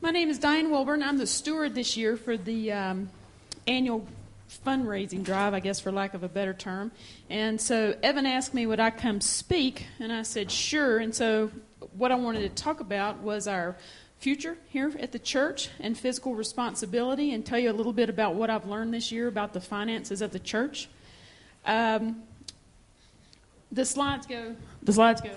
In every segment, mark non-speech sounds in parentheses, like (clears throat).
My name is Dianne Wilburn. I'm the steward this year for the um, annual fundraising drive, I guess, for lack of a better term. And so Evan asked me, would I come speak? And I said, sure. And so what I wanted to talk about was our future here at the church and fiscal responsibility and tell you a little bit about what I've learned this year about the finances of the church. Um, the slides go. The slides go.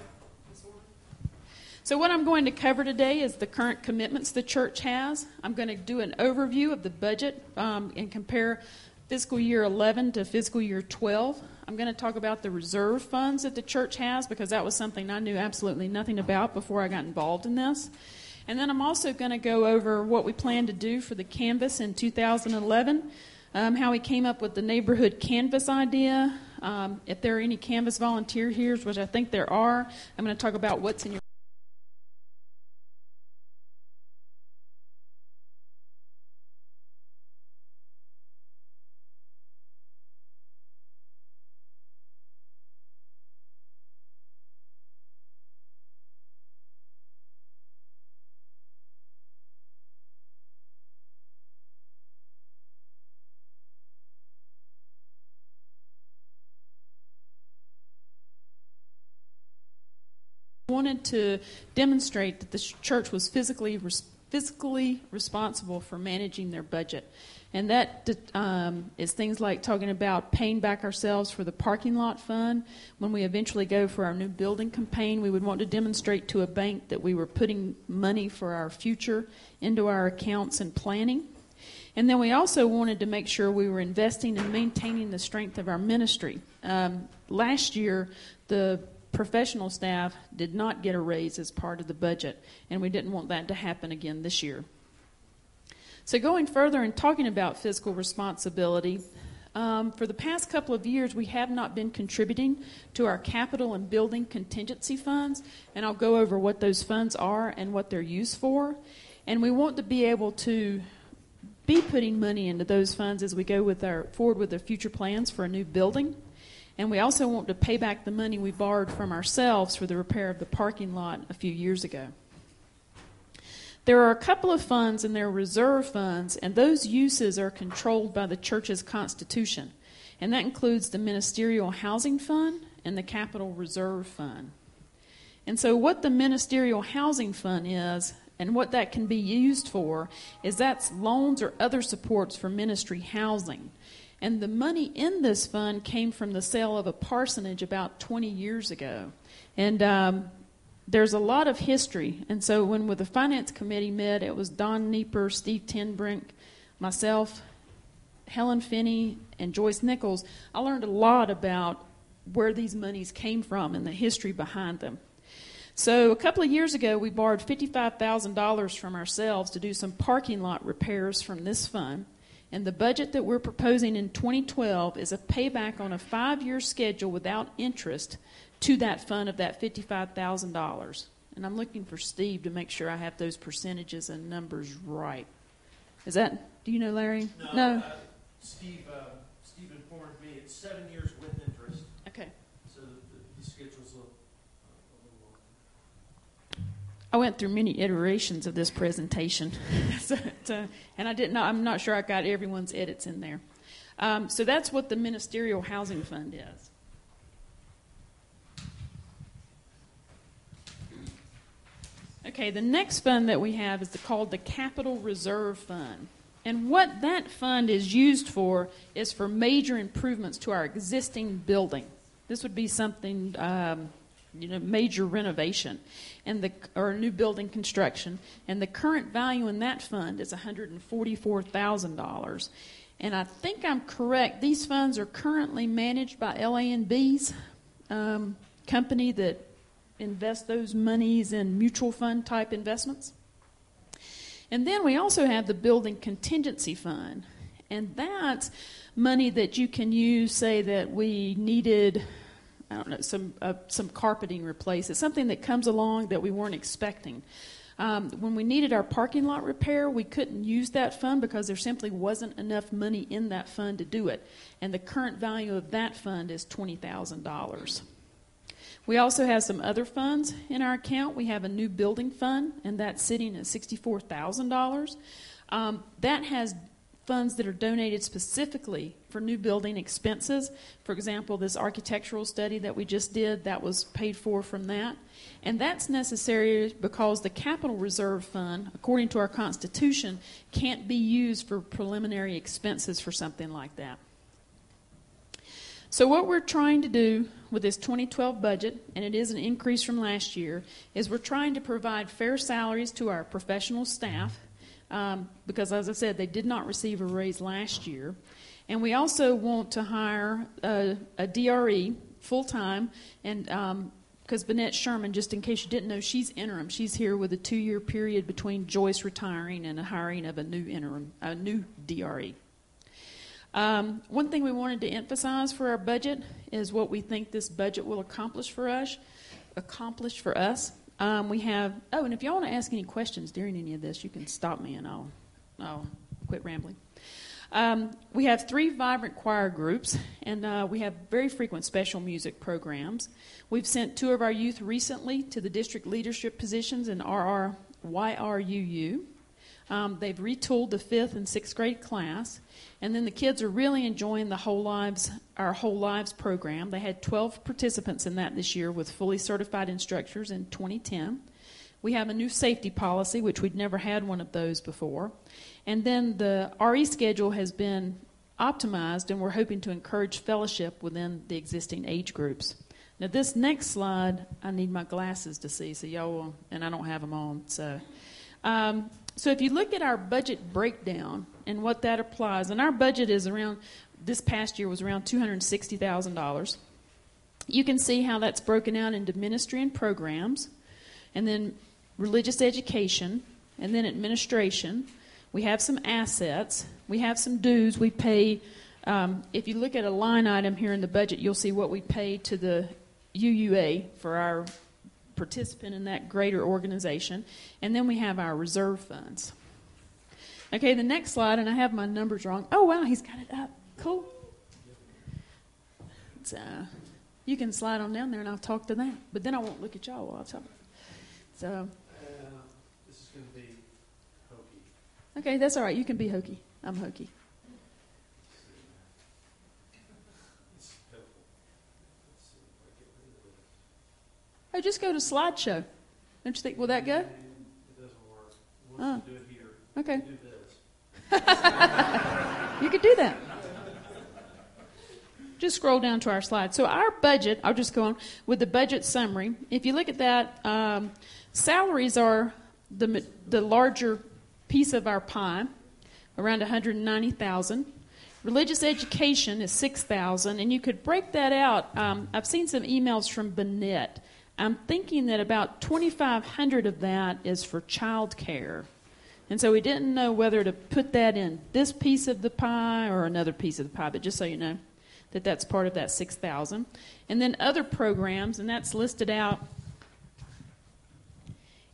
So, what I'm going to cover today is the current commitments the church has. I'm going to do an overview of the budget um, and compare fiscal year 11 to fiscal year 12. I'm going to talk about the reserve funds that the church has because that was something I knew absolutely nothing about before I got involved in this. And then I'm also going to go over what we plan to do for the canvass in 2011, um, how we came up with the neighborhood canvass idea. Um, if there are any canvass volunteers here, which I think there are, I'm going to talk about what's in your wanted to demonstrate that the church was physically fiscally responsible for managing their budget. And that um, is things like talking about paying back ourselves for the parking lot fund. When we eventually go for our new building campaign, we would want to demonstrate to a bank that we were putting money for our future into our accounts and planning. And then we also wanted to make sure we were investing and maintaining the strength of our ministry. Um, last year, the professional staff did not get a raise as part of the budget, and we didn't want that to happen again this year. So, going further and talking about fiscal responsibility, um, for the past couple of years, we have not been contributing to our capital and building contingency funds, and I'll go over what those funds are and what they're used for. And we want to be able to be putting money into those funds as we go with our forward with our future plans for a new building. And we also want to pay back the money we borrowed from ourselves for the repair of the parking lot a few years ago. There are a couple of funds and they're reserve funds, and those uses are controlled by the church's constitution. And that includes the Ministerial Housing Fund and the Capital Reserve Fund. And so, what the Ministerial Housing Fund is and what that can be used for is that's loans or other supports for ministry housing. And the money in this fund came from the sale of a parsonage about 20 years ago. And um, there's a lot of history. And so when with the finance committee met, it was Don Nieper, Steve Tenbrink, myself, Helen Finney, and Joyce Nichols. I learned a lot about where these monies came from and the history behind them. So a couple of years ago, we borrowed $55,000 from ourselves to do some parking lot repairs from this fund. And the budget that we're proposing in 2012 is a payback on a five year schedule without interest to that fund of that $55,000. And I'm looking for Steve to make sure I have those percentages and numbers right. Is that, do you know, Larry? No. no? Uh, Steve, uh, Steve informed me it's seven years with interest. Okay. I went through many iterations of this presentation, (laughs) so, so, and I didn't. I'm not sure I got everyone's edits in there. Um, so that's what the Ministerial Housing Fund is. Okay, the next fund that we have is the, called the Capital Reserve Fund. And what that fund is used for is for major improvements to our existing building. This would be something um, you know, major renovation and the or new building construction, and the current value in that fund is $144,000. And I think I'm correct. These funds are currently managed by LANB's um, company that invests those monies in mutual fund type investments. And then we also have the building contingency fund, and that's money that you can use. Say that we needed I don't know, some uh, some carpeting replaced. It's something that comes along that we weren't expecting. Um, when we needed our parking lot repair, we couldn't use that fund because there simply wasn't enough money in that fund to do it. And the current value of that fund is $20,000. We also have some other funds in our account. We have a new building fund, and that's sitting at $64,000. Um, that has funds that are donated specifically for new building expenses. For example, this architectural study that we just did, that was paid for from that. And that's necessary because the capital reserve fund, according to our Constitution, can't be used for preliminary expenses for something like that. So, what we're trying to do with this 2012 budget, and it is an increase from last year, is we're trying to provide fair salaries to our professional staff um, because, as I said, they did not receive a raise last year. And we also want to hire a, a DRE full time, and because um, Bennett Sherman, just in case you didn't know, she's interim. She's here with a two year period between Joyce retiring and the hiring of a new interim, a new DRE. Um, one thing we wanted to emphasize for our budget is what we think this budget will accomplish for us. Accomplish for us. Um, we have. Oh, and if y'all want to ask any questions during any of this, you can stop me and I'll I'll quit rambling. Um, we have three vibrant choir groups, and uh, we have very frequent special music programs. We've sent two of our youth recently to the district leadership positions in RR YRUU. Um, they've retooled the fifth and sixth grade class, and then the kids are really enjoying the whole lives our whole lives program. They had 12 participants in that this year with fully certified instructors in 2010. We have a new safety policy, which we'd never had one of those before. And then the RE schedule has been optimized, and we're hoping to encourage fellowship within the existing age groups. Now, this next slide, I need my glasses to see, so y'all will, and I don't have them on. So, um, so if you look at our budget breakdown and what that applies, and our budget is around this past year was around two hundred sixty thousand dollars. You can see how that's broken out into ministry and programs, and then religious education, and then administration. We have some assets. We have some dues. We pay. Um, if you look at a line item here in the budget, you'll see what we pay to the UUA for our participant in that greater organization. And then we have our reserve funds. Okay, the next slide, and I have my numbers wrong. Oh, wow, he's got it up. Cool. So, you can slide on down there and I'll talk to that. But then I won't look at y'all while I talk. So. Uh, this is going to be hokey. Okay, that's all right. You can be hokey. I'm hokey. Oh, just go to slideshow. Don't you think? Will that go? It doesn't work. We'll do it here. Okay. Do (laughs) you could do that. Just scroll down to our slide. So our budget, I'll just go on with the budget summary. If you look at that, um, salaries are the the larger piece of our pie, around 190,000. Religious education is 6,000, and you could break that out. Um, I've seen some emails from Bennett I'm thinking that about 2,500 of that is for child care. And so we didn't know whether to put that in this piece of the pie or another piece of the pie, but just so you know that that's part of that 6,000. And then other programs, and that's listed out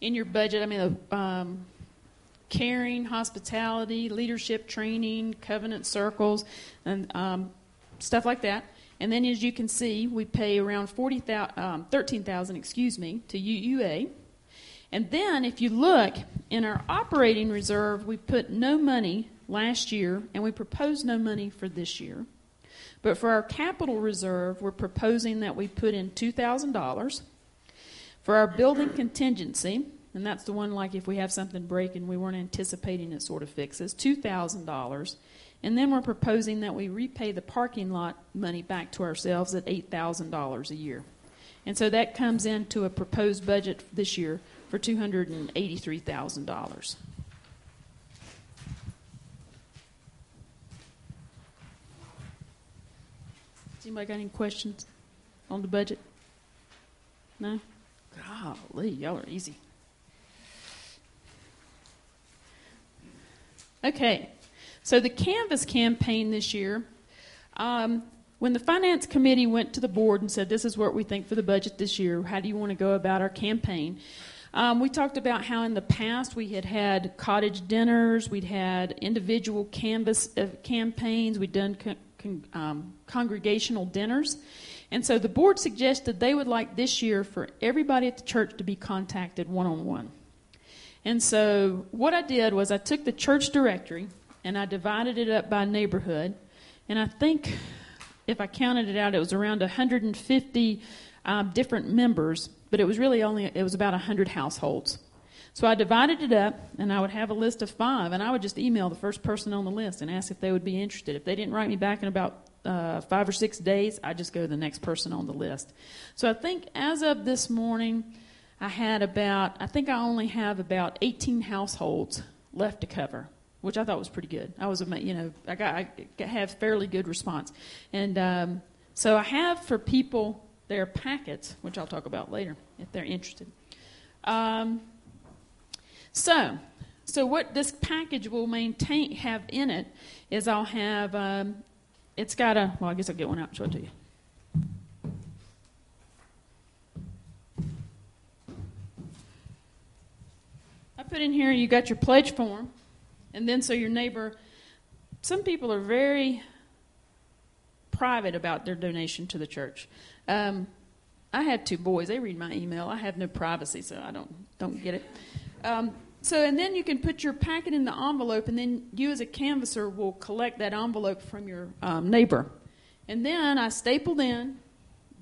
in your budget. I mean, um, caring, hospitality, leadership training, covenant circles, and um, stuff like that. And then, as you can see, we pay around 40, um, 13,000, excuse me, to UUA. And then, if you look in our operating reserve, we put no money last year, and we propose no money for this year. But for our capital reserve, we're proposing that we put in $2,000. For our building contingency, and that's the one like if we have something break and we weren't anticipating it sort of fixes, $2,000. And then we're proposing that we repay the parking lot money back to ourselves at $8,000 a year. And so that comes into a proposed budget this year for $283,000. Does anybody got any questions on the budget? No? Golly, y'all are easy. Okay, so the Canvass campaign this year, um, when the finance committee went to the board and said, "This is what we think for the budget this year. How do you want to go about our campaign?" Um, we talked about how in the past we had had cottage dinners, we'd had individual canvass uh, campaigns, we'd done con- um, congregational dinners, And so the board suggested they would like this year for everybody at the church to be contacted one on one. And so what I did was I took the church directory and I divided it up by neighborhood. And I think, if I counted it out, it was around 150 um, different members, but it was really only it was about 100 households. So I divided it up, and I would have a list of five, and I would just email the first person on the list and ask if they would be interested. If they didn't write me back in about uh, five or six days, I just go to the next person on the list. So I think as of this morning, I had about, I think I only have about 18 households left to cover, which I thought was pretty good. I was, you know, I got, I have fairly good response. And um, so I have for people their packets, which I'll talk about later if they're interested. Um, so, so what this package will maintain have in it is I'll have um, it's got a, well, I guess I'll get one out and show it to you. I put in here, you got your pledge form, and then so your neighbor, some people are very private about their donation to the church. Um, I have two boys; they read my email. I have no privacy, so I don't don't get it. Um, so, and then you can put your packet in the envelope, and then you as a canvasser will collect that envelope from your um, neighbor. And then I stapled in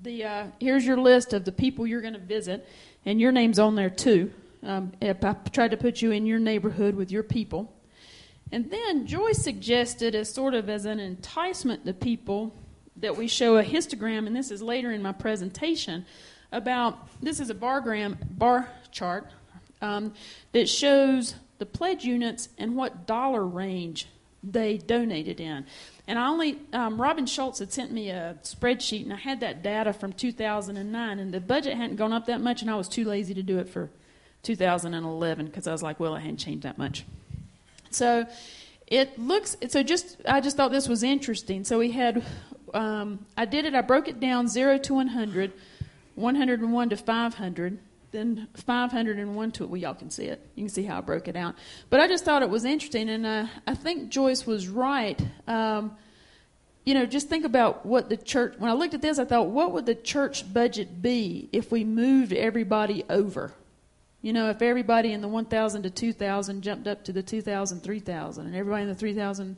the uh, here's your list of the people you're going to visit, and your name's on there too. Um, I tried to put you in your neighborhood with your people. And then Joyce suggested, as sort of as an enticement to people, that we show a histogram, and this is later in my presentation, about this is a bargram bar chart um, that shows the pledge units and what dollar range they donated in. And I only, um, Robin Schultz had sent me a spreadsheet, and I had that data from 2009, and the budget hadn't gone up that much, and I was too lazy to do it for 2011 because I was like, well, it hadn't changed that much. So it looks, so just, I just thought this was interesting. So we had, um, I did it, I broke it down 0 to 100, 101 to 500 then 501 to it. Well, y'all can see it. You can see how I broke it out. But I just thought it was interesting, and uh, I think Joyce was right. Um, you know, just think about what the church. When I looked at this, I thought, what would the church budget be if we moved everybody over? You know, if everybody in the 1,000 to 2,000 jumped up to the 2,000, 3,000, and everybody in the 3,000,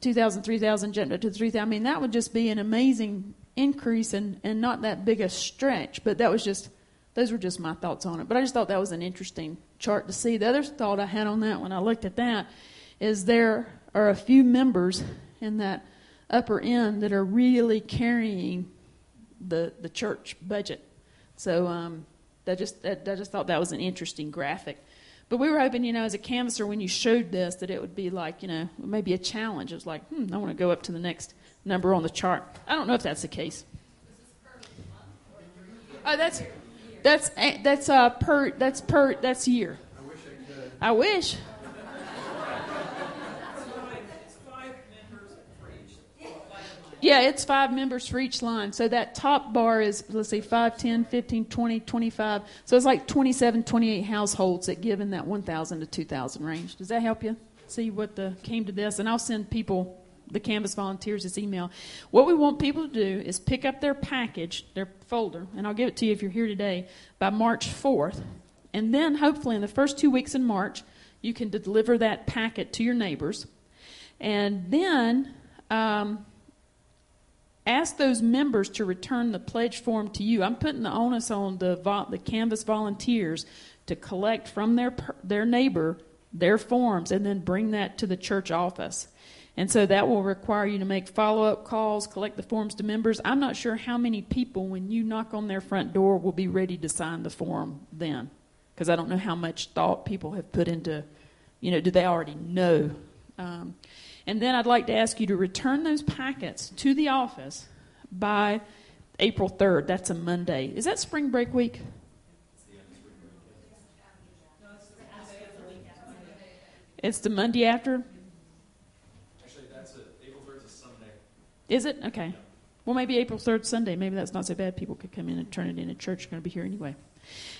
2,000, 3,000 jumped up to the 3,000. I mean, that would just be an amazing increase and, and not that big a stretch. But that was just those were just my thoughts on it. But I just thought that was an interesting chart to see. The other thought I had on that when I looked at that is there are a few members in that upper end that are really carrying the the church budget. So um, that just that, I just thought that was an interesting graphic. But we were hoping, you know, as a canvasser, when you showed this, that it would be like, you know, maybe a challenge. It was like, hmm, I want to go up to the next number on the chart. I don't know if that's the case. Oh, that's that's that's uh per that's per that's year. I wish I could. I wish. Yeah, it's five members for each line. So that top bar is, let's see, 5, 10, 15, 20, 25. So it's like 27, 28 households that give in that 1,000 to 2,000 range. Does that help you see what the came to this? And I'll send people the Canvass volunteers this email. What we want people to do is pick up their package, their folder, and I'll give it to you if you're here today, by March 4th. And then hopefully in the first two weeks in March, you can deliver that packet to your neighbors. And then um, ask those members to return the pledge form to you. I'm putting the onus on the, the Canvass volunteers to collect from their, their neighbor their forms and then bring that to the church office. And so that will require you to make follow up calls, collect the forms to members. I'm not sure how many people, when you knock on their front door, will be ready to sign the form then. Because I don't know how much thought people have put into, you know, do they already know? Um, and then I'd like to ask you to return those packets to the office by April 3rd. That's a Monday. Is that spring break week? It's the Monday after? Actually, that's a, April 3rd Is it? Okay. Well, maybe April 3rd, Sunday. Maybe that's not so bad. People could come in and turn it in at church. You're going to be here anyway.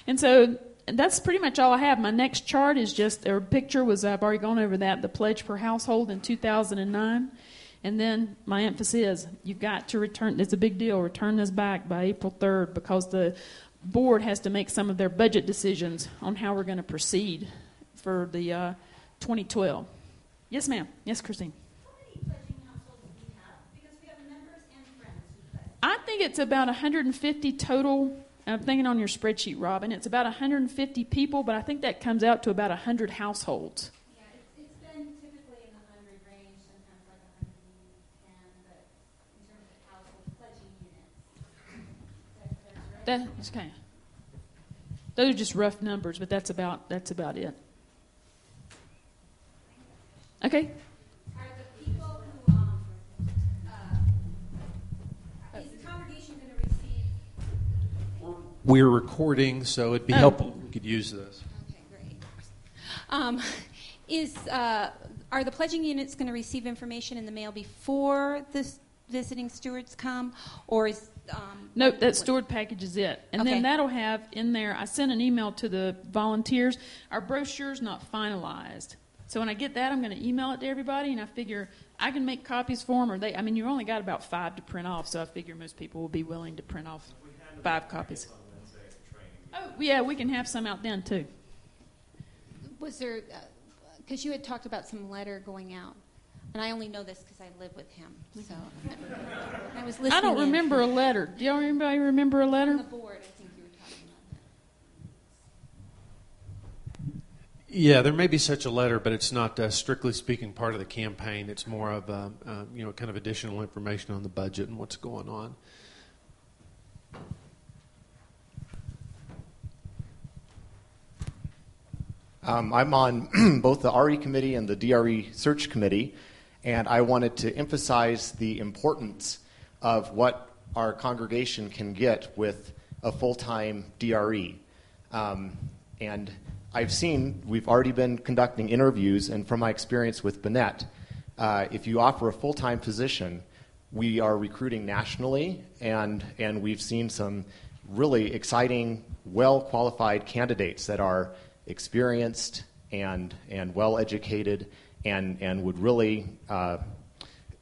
And so that's pretty much all I have. My next chart is just, or picture was, I've already gone over that, the pledge per household in 2009. And then my emphasis is you've got to return, it's a big deal, return this back by April 3rd because the board has to make some of their budget decisions on how we're going to proceed for the uh, 2012. Yes, ma'am. Yes, Christine. I think it's about 150 total. I'm thinking on your spreadsheet, Robin. It's about 150 people, but I think that comes out to about 100 households. Yeah, it's, it's been typically in the 100 range, sometimes like 110, but in terms of household pledging units. That, that's okay. Those are just rough numbers, but that's about that's about it. Okay. We're recording, so it'd be Oh. helpful if we could use this. Okay, great. Um, is uh, are the pledging units going to receive information in the mail before the visiting stewards come, or is um, Nope, that stored package is it. And Okay. then that'll have in there, I sent an email to the volunteers. Our brochure's not finalized. So when I get that, I'm going to email it to everybody, and I figure I can make copies for them, or they, I mean, you've only got about five to print off, so I figure most people will be willing to print off five copies. Oh, yeah, we can have some out then, too. Was there, because you had talked about some letter going out, and I only know this because I live with him, so I was listening. I don't in. remember a letter. Do y'all anybody remember a On letter? the board, I think you were talking about that. Yeah, there may be such a letter, but it's not, uh, strictly speaking, part of the campaign. It's more of, uh, uh, you know, kind of additional information on the budget and what's going on. Um, I'm on (clears throat) both the RE committee and the DRE search committee, and I wanted to emphasize the importance of what our congregation can get with a full time DRE. Um, and I've seen, we've already been conducting interviews, and from my experience with Bennett, uh, if you offer a full time position, we are recruiting nationally, and, and we've seen some really exciting, well qualified candidates that are experienced and, and well educated and, and would really uh,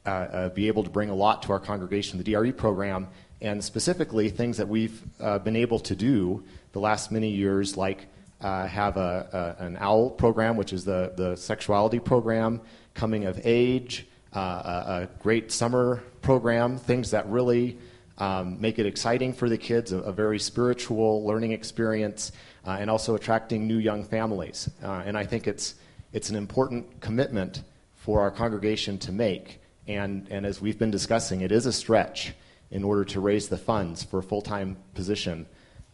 uh, uh, be able to bring a lot to our congregation, the DRE program, and specifically things that we've uh, been able to do the last many years, like uh, have a, a, an OWL program, which is the, the sexuality program, coming of age, a, a great summer program, things that really um, make it exciting for the kids, a, a very spiritual learning experience, uh, and also attracting new young families. Uh, and I think it's, it's an important commitment for our congregation to make. And, and as we've been discussing, it is a stretch in order to raise the funds for a full time position.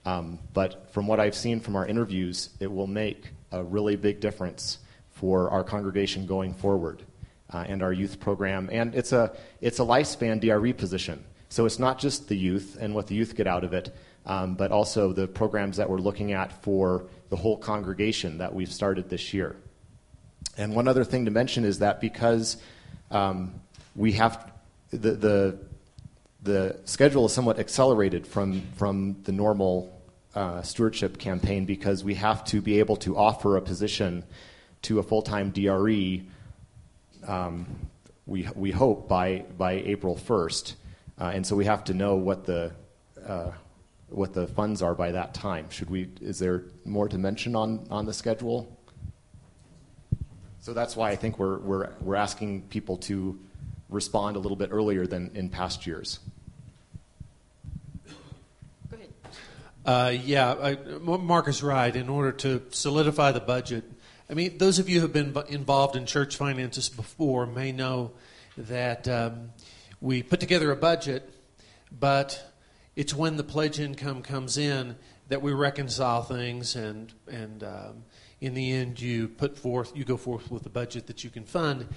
Um, but from what I've seen from our interviews, it will make a really big difference for our congregation going forward uh, and our youth program. And it's a, it's a lifespan DRE position. So it's not just the youth and what the youth get out of it, um, but also the programs that we're looking at for the whole congregation that we've started this year. And one other thing to mention is that because um, we have the, the the schedule is somewhat accelerated from from the normal uh, stewardship campaign because we have to be able to offer a position to a full time DRE. Um, we we hope by by April first, uh, and so we have to know what the uh, what the funds are by that time. Should we? Is there more to mention on on the schedule? So that's why I think we're we're we're asking people to respond a little bit earlier than in past years. Go ahead. Uh, yeah, I, Mark is right. In order to solidify the budget, I mean, those of you who have been involved in church finances before may know that um, we put together a budget, but it's when the pledge income comes in that we reconcile things, and and um, in the end, you put forth, you go forth with a budget that you can fund.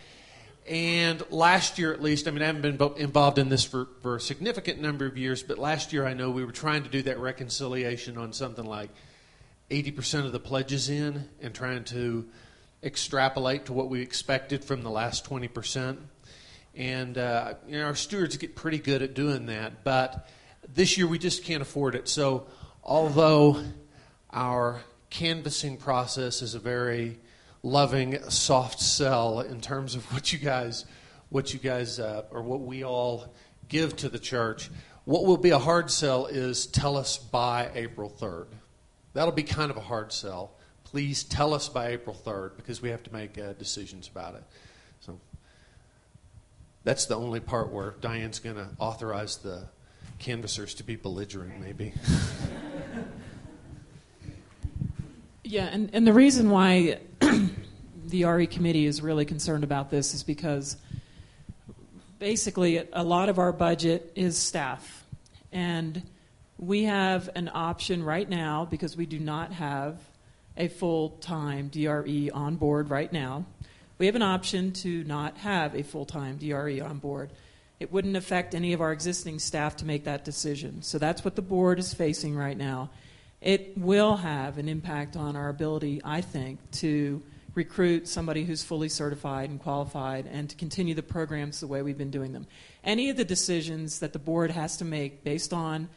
And last year, at least, I mean, I haven't been involved in this for, for a significant number of years, but last year I know we were trying to do that reconciliation on something like 80% of the pledges in and trying to extrapolate to what we expected from the last 20%. And uh, you know, our stewards get pretty good at doing that, but this year we just can't afford it. So, although our canvassing process is a very loving, soft sell in terms of what you guys what you guys uh, or what we all give to the church. What will be a hard sell is tell us by April 3rd. That'll be kind of a hard sell. Please tell us by April 3rd because we have to make uh, decisions about it. So that's the only part where Dianne's going to authorize the canvassers to be belligerent, maybe. (laughs) Yeah, and, and the reason why the RE committee is really concerned about this is because basically a lot of our budget is staff. And we have an option right now because we do not have a full time DRE on board right now. We have an option to not have a full time DRE on board. It wouldn't affect any of our existing staff to make that decision. So that's what the board is facing right now. It will have an impact on our ability, I think, to recruit somebody who's fully certified and qualified and to continue the programs the way we've been doing them. Any of the decisions that the board has to make based on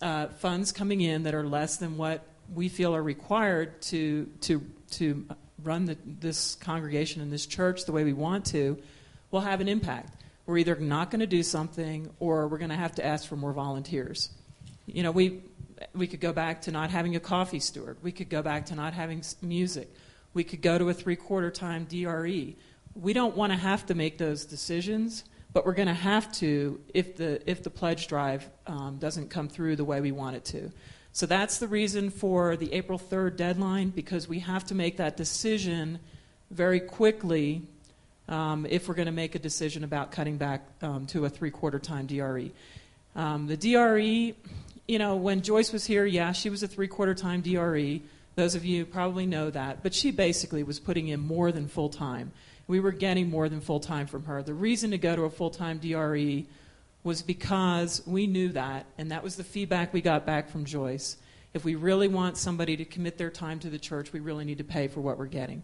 uh, funds coming in that are less than what we feel are required to, to, to run the, this congregation and this church the way we want to will have an impact. We're either not going to do something or we're going to have to ask for more volunteers. You know, we, we could go back to not having a coffee steward. We could go back to not having music. We could go to a three quarter time DRE. We don't want to have to make those decisions, but we're going to have to if the, if the pledge drive um, doesn't come through the way we want it to. So that's the reason for the April 3rd deadline because we have to make that decision very quickly um, if we're going to make a decision about cutting back um, to a three quarter time DRE. Um, the DRE, you know, when Joyce was here, yeah, she was a three quarter time DRE. Those of you probably know that. But she basically was putting in more than full time. We were getting more than full time from her. The reason to go to a full time DRE was because we knew that, and that was the feedback we got back from Joyce. If we really want somebody to commit their time to the church, we really need to pay for what we're getting.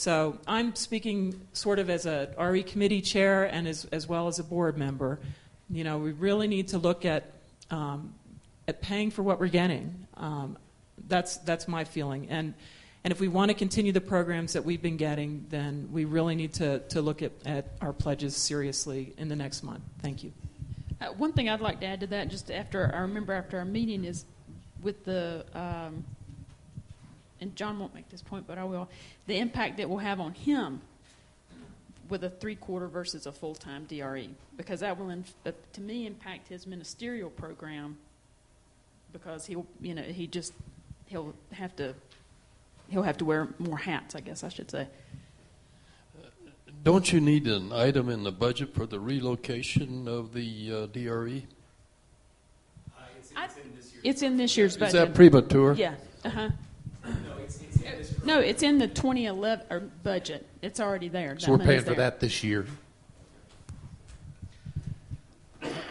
So I'm speaking sort of as a RE committee chair and as, as well as a board member. You know, we really need to look at um, at paying for what we're getting. Um, that's that's my feeling. And and if we want to continue the programs that we've been getting, then we really need to, to look at, at our pledges seriously in the next month. Thank you. Uh, one thing I'd like to add to that, just after I remember after our meeting, is with the um, and John won't make this point, but I will. The impact it will have on him with a three quarter versus a full time DRE, because that will, inf- uh, to me, impact his ministerial program. Because he'll, you know, he just he'll have to he'll have to wear more hats, I guess I should say. Don't you need an item in the budget for the relocation of the uh, DRE? Uh, it's, it's, in it's, in this year's budget. Is that premature? Yeah. Uh huh. No, it's in the 2011 budget. It's already there. So we're paying for that this year.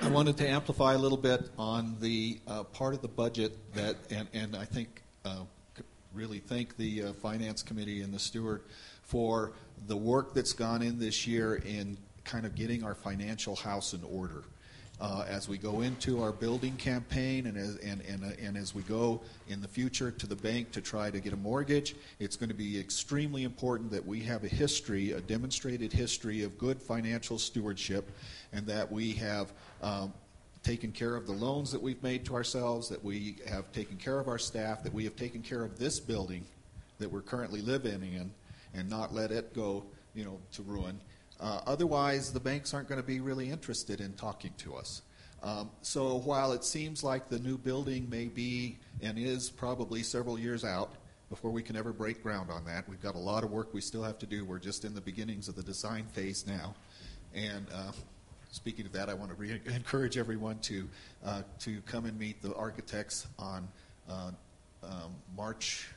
I wanted to amplify a little bit on the uh, part of the budget that, and, and I think uh, really thank the uh, Finance Committee and the steward for the work that's gone in this year in kind of getting our financial house in order. Uh, as we go into our building campaign and as, and, and, uh, and as we go in the future to the bank to try to get a mortgage, it's going to be extremely important that we have a history, a demonstrated history of good financial stewardship, and that we have um, taken care of the loans that we've made to ourselves, that we have taken care of our staff, that we have taken care of this building that we're currently living in, and not let it go, you know, to ruin. Uh, otherwise, the banks aren't going to be really interested in talking to us. Um, so while it seems like the new building may be and is probably several years out before we can ever break ground on that, we've got a lot of work we still have to do. We're just in the beginnings of the design phase now, and uh, speaking of that, I want to re- encourage everyone to uh, to come and meet the architects on uh, um, March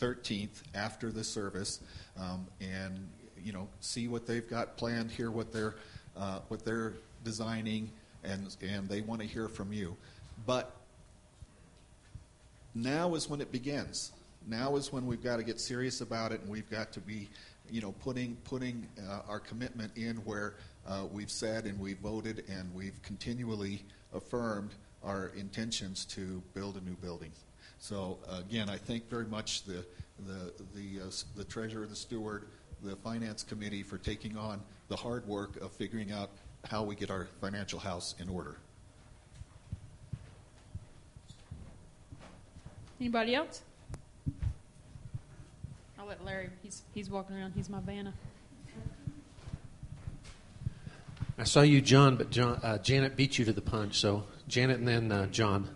13th after the service, um, and you know see what they've got planned, hear what they're uh, what they're designing, and and they want to hear from you. But now is when it begins. Now is when we've got to get serious about it, and we've got to be, you know, putting putting uh, our commitment in where uh, we've said and we've voted and we've continually affirmed our intentions to build a new building. So again, I thank very much the the the, uh, the treasurer, the steward, the finance committee for taking on the hard work of figuring out how we get our financial house in order. Anybody else? I'll let Larry. He's he's walking around. He's my Vanna. I saw you, John, but John, uh, Janet beat you to the punch. So Janet and then uh, John.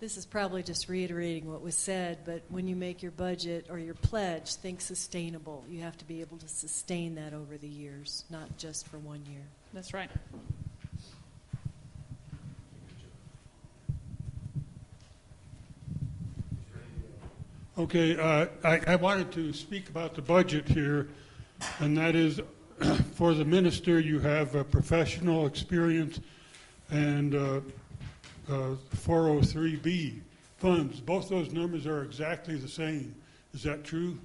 This is probably just reiterating what was said, but when you make your budget or your pledge, think sustainable. You have to be able to sustain that over the years, not just for one year. That's right. Okay, uh, I, I wanted to speak about the budget here, and that is (clears throat) for the minister, you have a professional experience and uh, uh, 403B funds. Both those numbers are exactly the same. Is that true?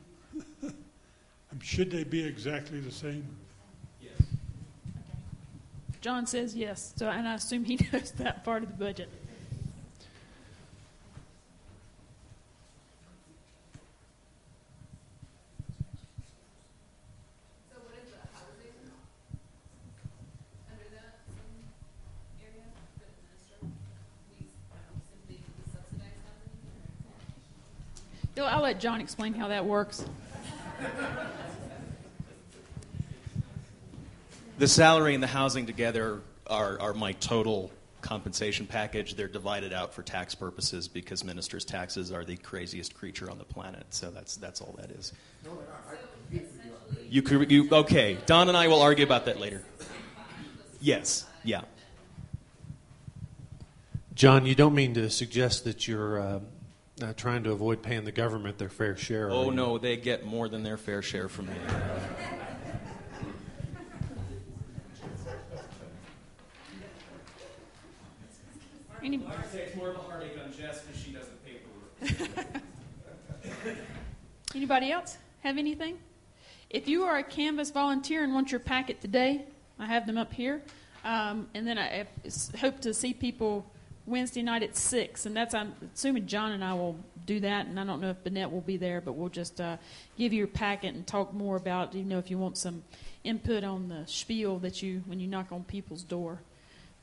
(laughs) Should they be exactly the same? Yes. John says yes. So and I assume he (laughs) knows that part of the budget. Bill, I'll let John explain how that works. The salary and the housing together are, are my total compensation package. They're divided out for tax purposes because ministers' taxes are the craziest creature on the planet. So that's that's all that is. You could you okay? Don and I will argue about that later. Yes, yeah. John, you don't mean to suggest that you're uh, uh, trying to avoid paying the government their fair share. Oh no, they get more than their fair share from me. Any, say it's more of a heartache on Jess because she doesn't pay for (laughs) Anybody else have anything? If you are a Canvass volunteer and want your packet today, I have them up here. Um, and then I s- hope to see people Wednesday night at 6. And that's, I'm assuming John and I will do that. And I don't know if Bennett will be there, but we'll just uh, give you your packet and talk more about, you know, if you want some input on the spiel that you, when you knock on people's door.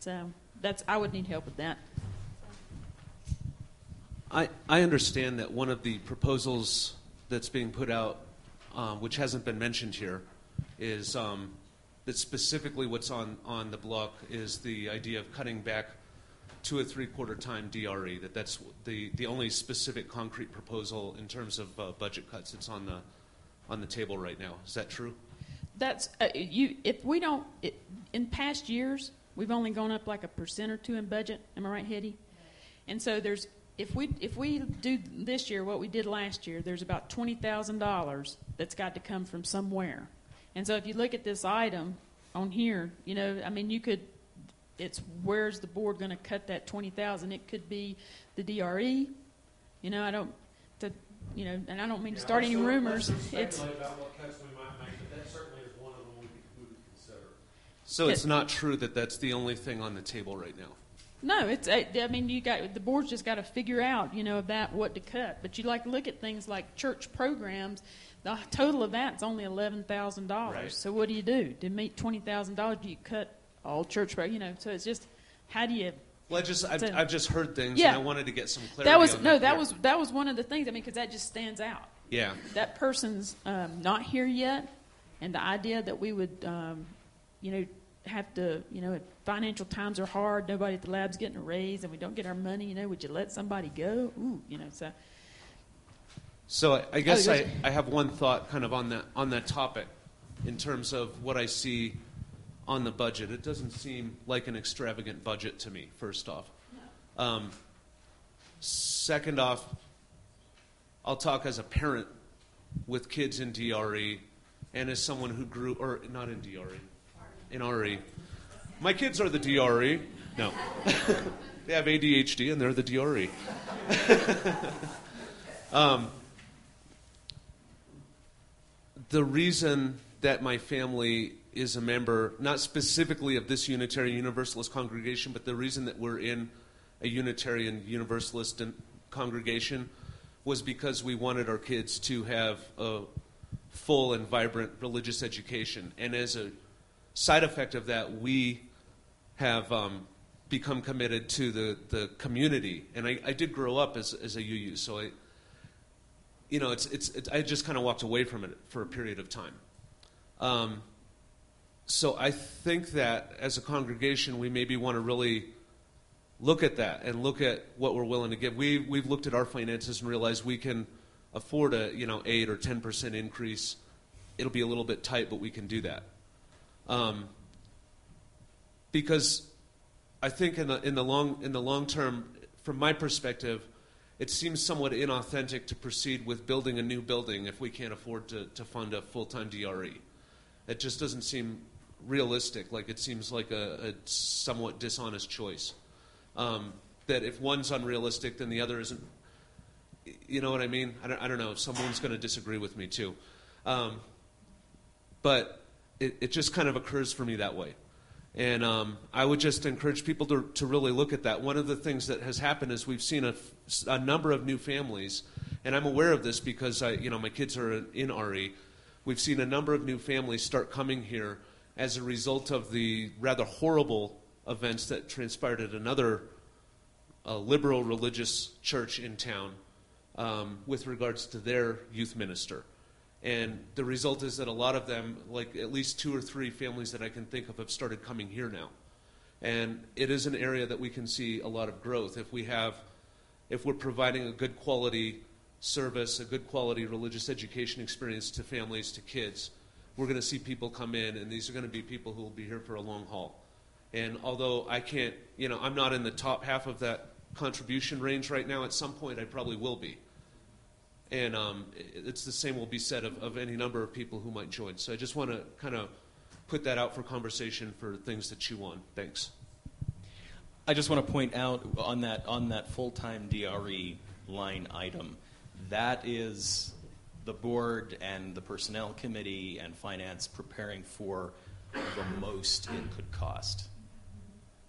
So that's, I would need help with that. I, I understand that one of the proposals that's being put out, um, which hasn't been mentioned here, is um, that specifically what's on, on the block is the idea of cutting back to a three quarter time DRE. That that's the, the only specific concrete proposal in terms of uh, budget cuts that's on the on the table right now. Is that true? That's uh, you. If we don't, it, in past years, we've only gone up like a percent or two in budget. Am I right, Hetty? And so there's if we if we do this year what we did last year, there's about twenty thousand dollars that's got to come from somewhere. And so if you look at this item on here, you know, I mean, you could. It's where's the board going to cut that twenty thousand? It could be the DRE. You know, I don't. The, you know, and I don't mean to start any rumors. It's about what cuts we might make, but that certainly is one of them we would consider. So it's not true that that's the only thing on the table right now. No, it's. I I mean, you got the board's just got to figure out, you know, about what to cut. But you like look at things like church programs. The total of that's only eleven thousand dollars. Right. So what do you do to meet twenty thousand dollars? Do you cut all church? You know, so it's just how do you? Well, I just I've, I've just heard things, Yeah. and I wanted to get some clarity. That was on no, that Yeah. was that was one of the things. I mean, because that just stands out. yeah. That person's um, not here yet, and the idea that we would, um, you know, have to, you know, if financial times are hard, nobody at the lab's getting a raise, and we don't get our money. You know, would you let somebody go? Ooh, you know, so. So I, I guess Oh, I. I have one thought kind of on that on that topic, in terms of what I see on the budget. It doesn't seem like an extravagant budget to me. First off, um, second off, I'll talk as a parent with kids in DRE, and as someone who grew or not in DRE, in RE. My kids are the DRE. No, (laughs) they have ADHD and they're the DRE. (laughs) um, the reason that my family is a member, not specifically of this Unitarian Universalist congregation, but the reason that we're in a Unitarian Universalist congregation was because we wanted our kids to have a, full and vibrant religious education. And as a side effect of that, we have um, become committed to the, the community. And I, I did grow up as, as a UU, so I, you know, it's, it's, I just kind of walked away from it for a period of time. Um, so I think that as a congregation, we maybe want to really look at that and look at what we're willing to give. We, we've looked at our finances and realized we can afford a you know eight or ten percent increase. It'll be a little bit tight, but we can do that. Um, because I think in the in the long in the long term, from my perspective, it seems somewhat inauthentic to proceed with building a new building if we can't afford to, to fund a full time DRE. It just doesn't seem realistic. Like it seems like a, a somewhat dishonest choice. Um, that if one's unrealistic, then the other isn't. You know what I mean? I don't, I don't know. Someone's going to disagree with me too. Um, but it, it just kind of occurs for me that way. And um, I would just encourage people to, to really look at that. One of the things that has happened is we've seen a, a number of new families, and I'm aware of this because I, you know, my kids are in RE. We've seen a number of new families start coming here as a result of the rather horrible events that transpired at another uh, liberal religious church in town um, with regards to their youth minister. And the result is that a lot of them, like at least two or three families that I can think of, have started coming here now. And it is an area that we can see a lot of growth if we have, if we're providing a good quality service, a good quality religious education experience to families, to kids. We're going to see people come in, and these are going to be people who will be here for a long haul. And although I can't, you know, I'm not in the top half of that contribution range right now, at some point I probably will be. And um, it's the same will be said of, of any number of people who might join. So I just want to kind of put that out for conversation for things to chew on. Thanks. I just want to point out on that on that full-time DRE line item, that is the board and the personnel committee and finance preparing for the most it could cost.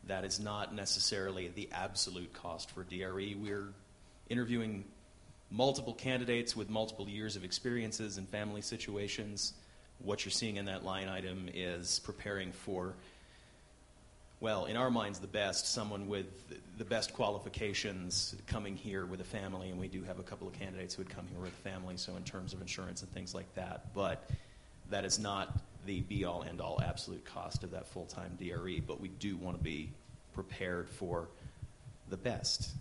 That is not necessarily the absolute cost for DRE. We're interviewing multiple candidates with multiple years of experiences and family situations. What you're seeing in that line item is preparing for, well, in our minds, the best, someone with the best qualifications coming here with a family, and we do have a couple of candidates who would come here with a family, so in terms of insurance and things like that. But that is not the be all end all absolute cost of that full time DRE, but we do want to be prepared for the best.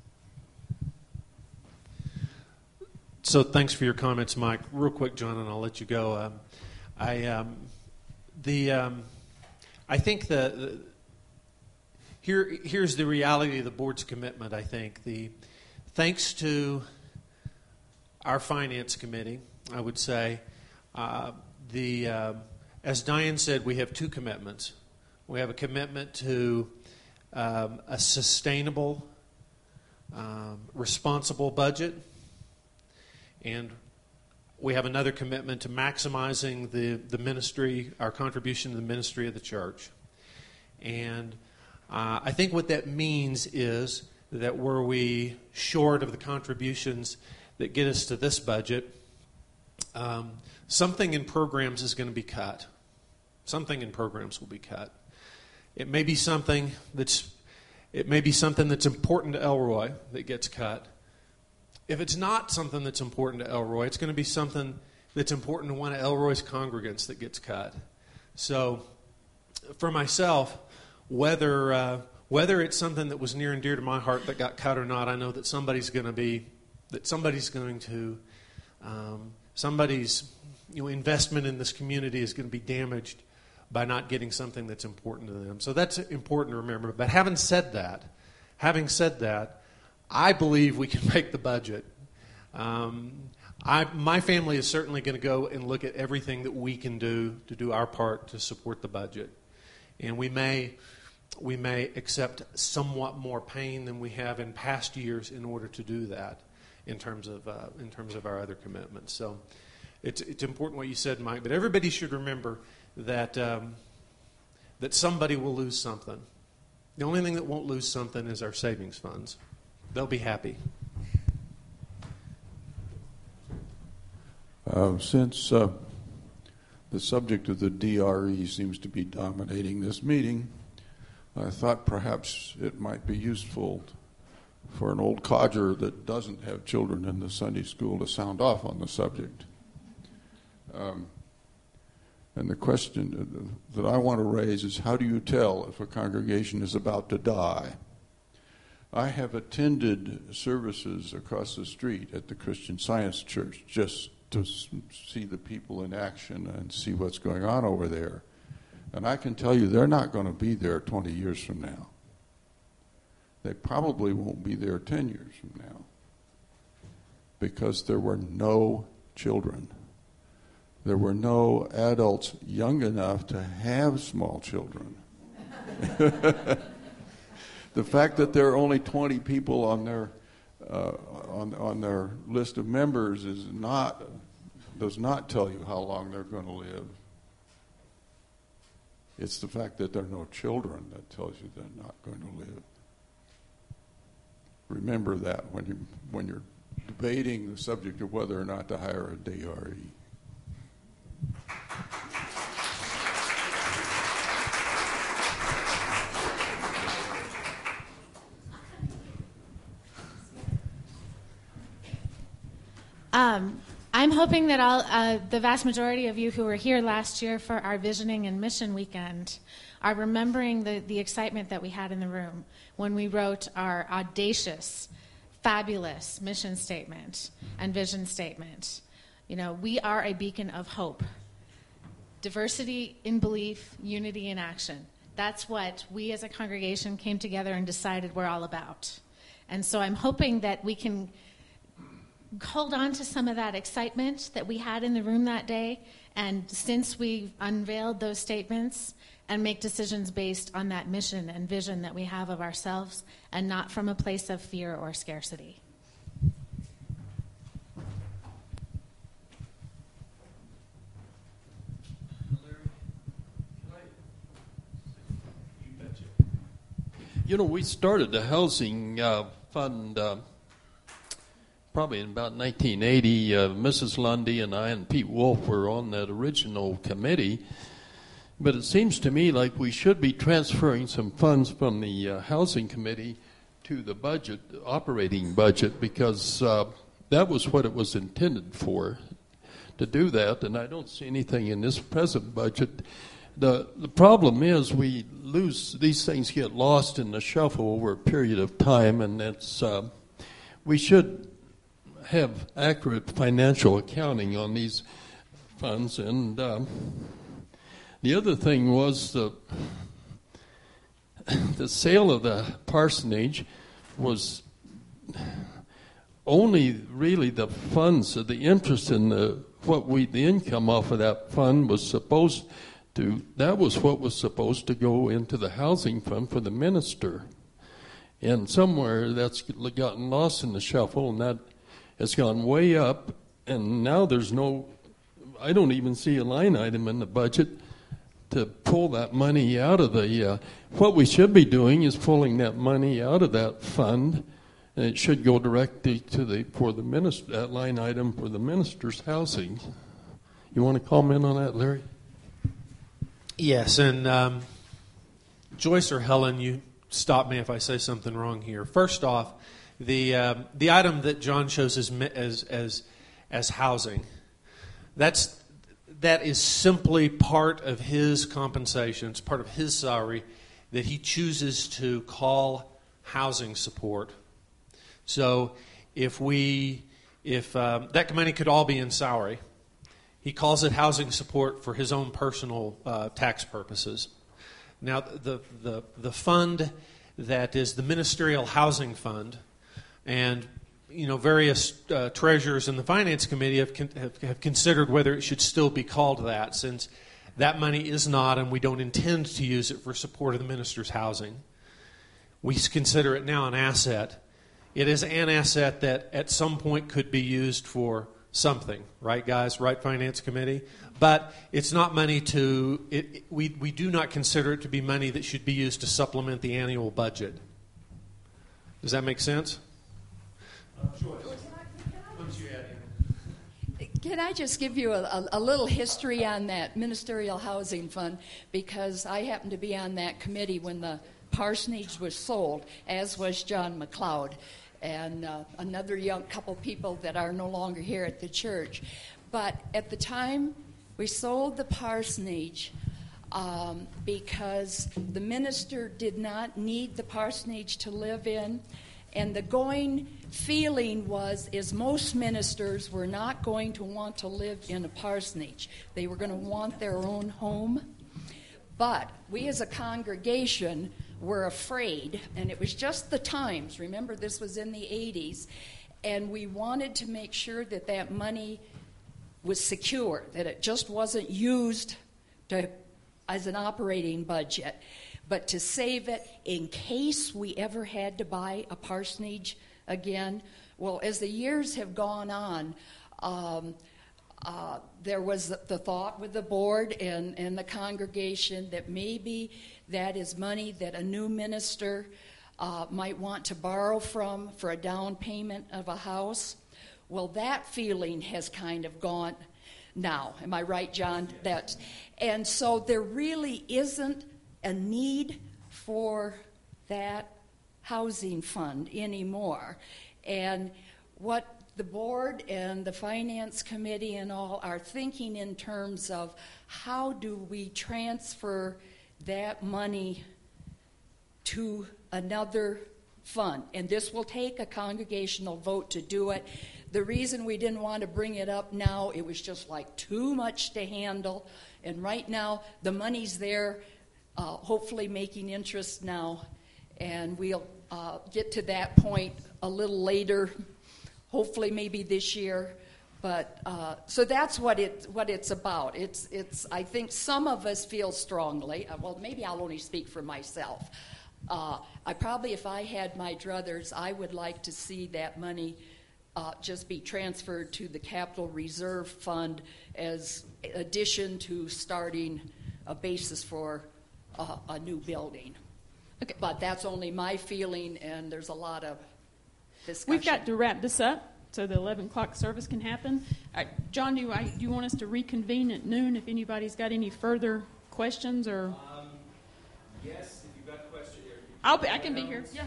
So thanks for your comments, Mike. Real quick, John, and I'll let you go. Um, I um, the um, I think the, the, here here's the reality of the board's commitment. I think the thanks to our finance committee, I would say uh, the uh, as Dianne said, we have two commitments. We have a commitment to um, a sustainable, um, responsible budget and we have another commitment to maximizing the, the ministry, our contribution to the ministry of the church. And uh, I think what that means is that were we short of the contributions that get us to this budget, um, something in programs is going to be cut. Something in programs will be cut. It may be something that's it may be something that's important to Elroy that gets cut. If it's not something that's important to Elroy, it's going to be something that's important to one of Elroy's congregants that gets cut. So, for myself, whether uh, whether it's something that was near and dear to my heart that got cut or not, I know that somebody's going to be that somebody's going to um, somebody's you know, investment in this community is going to be damaged by not getting something that's important to them. So that's important to remember. But having said that, having said that, I believe we can (laughs) make the budget. Um, I, my family is certainly going to go and look at everything that we can do to do our part to support the budget. And we may, we may accept somewhat more pain than we have in past years in order to do that in terms of, uh, in terms of our other commitments. So it's, it's important what you said, Mike, but everybody should remember that, um, that somebody will lose something. The only thing that won't lose something is our savings funds. They'll be happy. Uh, since uh, the subject of the DRE seems to be dominating this meeting, I thought perhaps it might be useful for an old codger that doesn't have children in the Sunday school to sound off on the subject. Um, and the question that I want to raise is how do you tell if a congregation is about to die? I have attended services across the street at the Christian Science Church just to see the people in action and see what's going on over there. And I can tell you they're not going to be there 20 years from now. They probably won't be there 10 years from now because there were no children. There were no adults young enough to have small children. (laughs) the fact that there are only 20 people on their uh, on on their list of members is not does not tell you how long they're going to live. It's the fact that there are no children that tells you they're not going to live. Remember that when you when you're debating the subject of whether or not to hire a DRE. Um, I'm hoping that all uh, the vast majority of you who were here last year for our visioning and mission weekend are remembering the, the excitement that we had in the room when we wrote our audacious, fabulous mission statement and vision statement. You know, we are a beacon of hope. Diversity in belief, unity in action. That's what we as a congregation came together and decided we're all about. And so I'm hoping that we can hold on to some of that excitement that we had in the room that day. And since we've unveiled those statements, and make decisions based on that mission and vision that we have of ourselves and not from a place of fear or scarcity. You know, we started the housing uh, fund uh, probably in about 1980, uh, Mrs. Lundy and I and Pete Wolf were on that original committee. But it seems to me like we should be transferring some funds from the uh, housing committee to the budget, operating budget, because uh, that was what it was intended for, to do that. And I don't see anything in this present budget. The, the problem is we lose, these things get lost in the shuffle over a period of time, and it's, uh, we should have accurate financial accounting on these funds. And um, the other thing was the (laughs) the sale of the parsonage was only really the funds, of the interest in the what we the income off of that fund was supposed to that was what was supposed to go into the housing fund for the minister. And somewhere that's gotten lost in the shuffle, and that has gone way up, and now there's no, I don't even see a line item in the budget to pull that money out of the. Uh, what we should be doing is pulling that money out of that fund, and it should go directly to the for the minister that line item for the minister's housing. You want to comment on that, Larry? Yes, and um, Joyce or Helen, you stop me if I say something wrong here. First off, the um, the item that John shows as as as as housing, that's that is simply part of his compensation. It's part of his salary that he chooses to call housing support. So if we if um, that money could all be in salary, he calls it housing support for his own personal uh, tax purposes. Now the the the fund that is the ministerial housing fund and you know, various uh, treasurers in the finance committee have, con- have, have, considered whether it should still be called that, since that money is not, and we don't intend to use it for support of the minister's housing. We consider it now an asset. It is an asset that at some point could be used for something, right, guys? Right, finance committee? But it's not money to, it, we, we do not consider it to be money that should be used to supplement the annual budget. Does that make sense? Can I just give you a, a, a, little history on that ministerial housing fund? Because I happened to be on that committee when the parsonage was sold, as was John McLeod and uh, another young couple people that are no longer here at the church. But at the time we sold the parsonage, um, because the minister did not need the parsonage to live in. And the going feeling was is most ministers were not going to want to live in a parsonage. They were going to want their own home. But we as a congregation were afraid, and it was just the times. Remember, this was in the 80s, and we wanted to make sure that that money was secure, that it just wasn't used to as an operating budget, but to save it in case we ever had to buy a parsonage again. Well, as the years have gone on, um, uh, there was the thought with the board and, and the congregation that maybe that is money that a new minister uh, might want to borrow from for a down payment of a house. Well, that feeling has kind of gone now. Am I right, John? That, and so there really isn't a need for that housing fund anymore. And what the board and the finance committee and all are thinking in terms of how do we transfer that money to another fund. And this will take a congregational vote to do it. The reason we didn't want to bring it up now, it was just like too much to handle. And right now, the money's there, uh, hopefully making interest now. And we'll uh, get to that point a little later, hopefully, maybe this year. But uh, so that's what it what it's about. It's it's. I think some of us feel strongly. Uh, well, maybe I'll only speak for myself. Uh, I probably, if I had my druthers, I would like to see that money uh, just be transferred to the capital reserve fund as addition to starting a basis for uh, a new building. Okay. But that's only my feeling, and there's a lot of discussion. We've got to wrap this up so the 11 o'clock service can happen. John, do, I, do you want us to reconvene at noon if anybody's got any further questions or? Um, yes, if you've got questions. I'll be, I can be here. Yeah.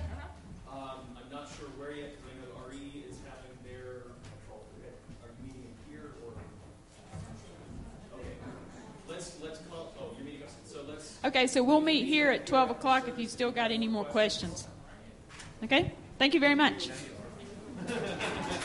Okay, so we'll meet here at 12 o'clock if you still got any more questions. Okay? Thank you very much.